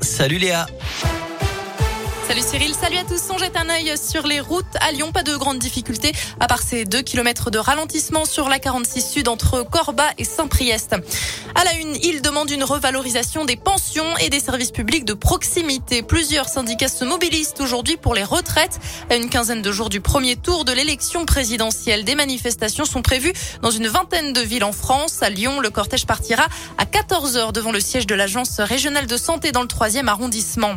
Salut Léa. Salut Cyril, salut à tous. On jette un œil sur les routes à Lyon. Pas de grandes difficultés, à part ces deux kilomètres de ralentissement sur la 46 Sud entre Corba et Saint-Priest. À la une, il demande une revalorisation des pensions et des services publics de proximité. Plusieurs syndicats se mobilisent aujourd'hui pour les retraites. À une quinzaine de jours du premier tour de l'élection présidentielle, des manifestations sont prévues dans une vingtaine de villes en France. À Lyon, le cortège partira à 14 heures devant le siège de l'agence régionale de santé dans le troisième arrondissement.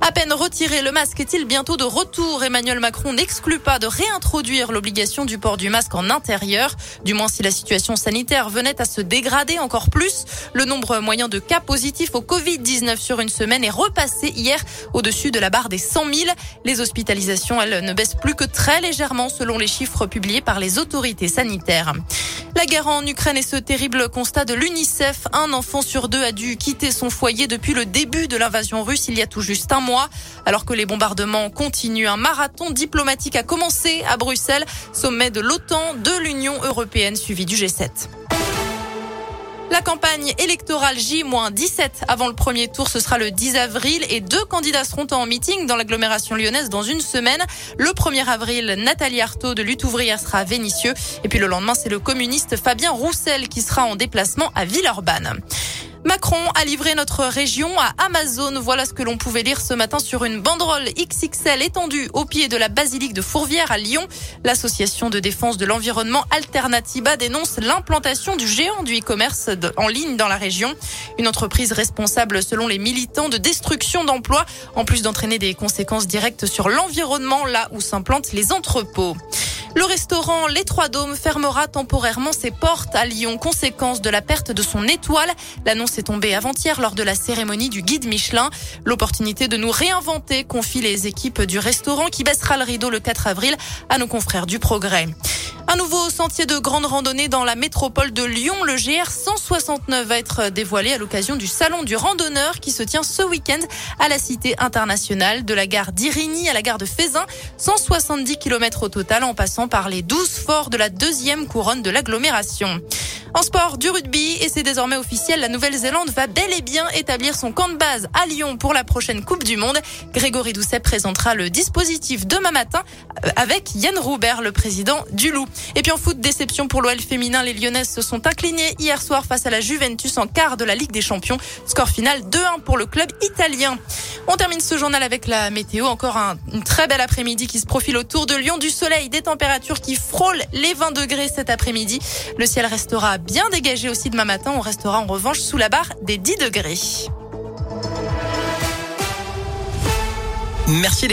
À peine retiré, le masque est-il bientôt de retour Emmanuel Macron n'exclut pas de réintroduire l'obligation du port du masque en intérieur, du moins si la situation sanitaire venait à se dégrader encore plus. Le nombre moyen de cas positifs au Covid-19 sur une semaine est repassé hier au-dessus de la barre des 100 000. Les hospitalisations, elles, ne baissent plus que très légèrement selon les chiffres publiés par les autorités sanitaires. La guerre en Ukraine et ce terrible constat de l'UNICEF. Un enfant sur deux a dû quitter son foyer depuis le début de l'invasion russe il y a tout juste un mois. Alors que les bombardements continuent, un marathon diplomatique a commencé à Bruxelles, sommet de l'OTAN, de l'Union européenne suivi du G7. La campagne électorale J-17 avant le premier tour, ce sera le 10 avril et deux candidats seront en meeting dans l'agglomération lyonnaise dans une semaine. Le 1er avril, Nathalie Arthaud de Lutte ouvrière sera à Vénissieux et puis le lendemain, c'est le communiste Fabien Roussel qui sera en déplacement à Villeurbanne. Macron a livré notre région à Amazon. Voilà ce que l'on pouvait lire ce matin sur une banderole XXL étendue au pied de la basilique de Fourvière à Lyon. L'association de défense de l'environnement Alternativa dénonce l'implantation du géant du e-commerce en ligne dans la région. Une entreprise responsable, selon les militants, de destruction d'emplois, en plus d'entraîner des conséquences directes sur l'environnement là où s'implantent les entrepôts. Le restaurant Les Trois Dômes fermera temporairement ses portes à Lyon, conséquence de la perte de son étoile. L'annonce est tombée avant-hier lors de la cérémonie du guide Michelin. L'opportunité de nous réinventer confie les équipes du restaurant qui baissera le rideau le 4 avril à nos confrères du Progrès. Un nouveau sentier de grande randonnée dans la métropole de Lyon. Le GR 169 va être dévoilé à l'occasion du Salon du randonneur qui se tient ce week-end à la Cité internationale de la gare d'Irigny à la gare de Fézin. 170 km au total en passant par les 12 forts de la deuxième couronne de l'agglomération. En sport, du rugby, et c'est désormais officiel, la Nouvelle-Zélande va bel et bien établir son camp de base à Lyon pour la prochaine Coupe du Monde. Grégory Doucet présentera le dispositif demain matin euh, avec Yann Roubert, le président du Loup. Et puis en foot, déception pour l'OL féminin, les Lyonnaises se sont inclinées hier soir face à la Juventus en quart de la Ligue des Champions. Score final 2-1 pour le club italien. On termine ce journal avec la météo. Encore un, une très belle après-midi qui se profile autour de Lyon. Du soleil, des températures qui frôlent les 20 degrés cet après-midi. Le ciel restera bien dégagé aussi demain matin. On restera en revanche sous la barre des 10 degrés. Merci.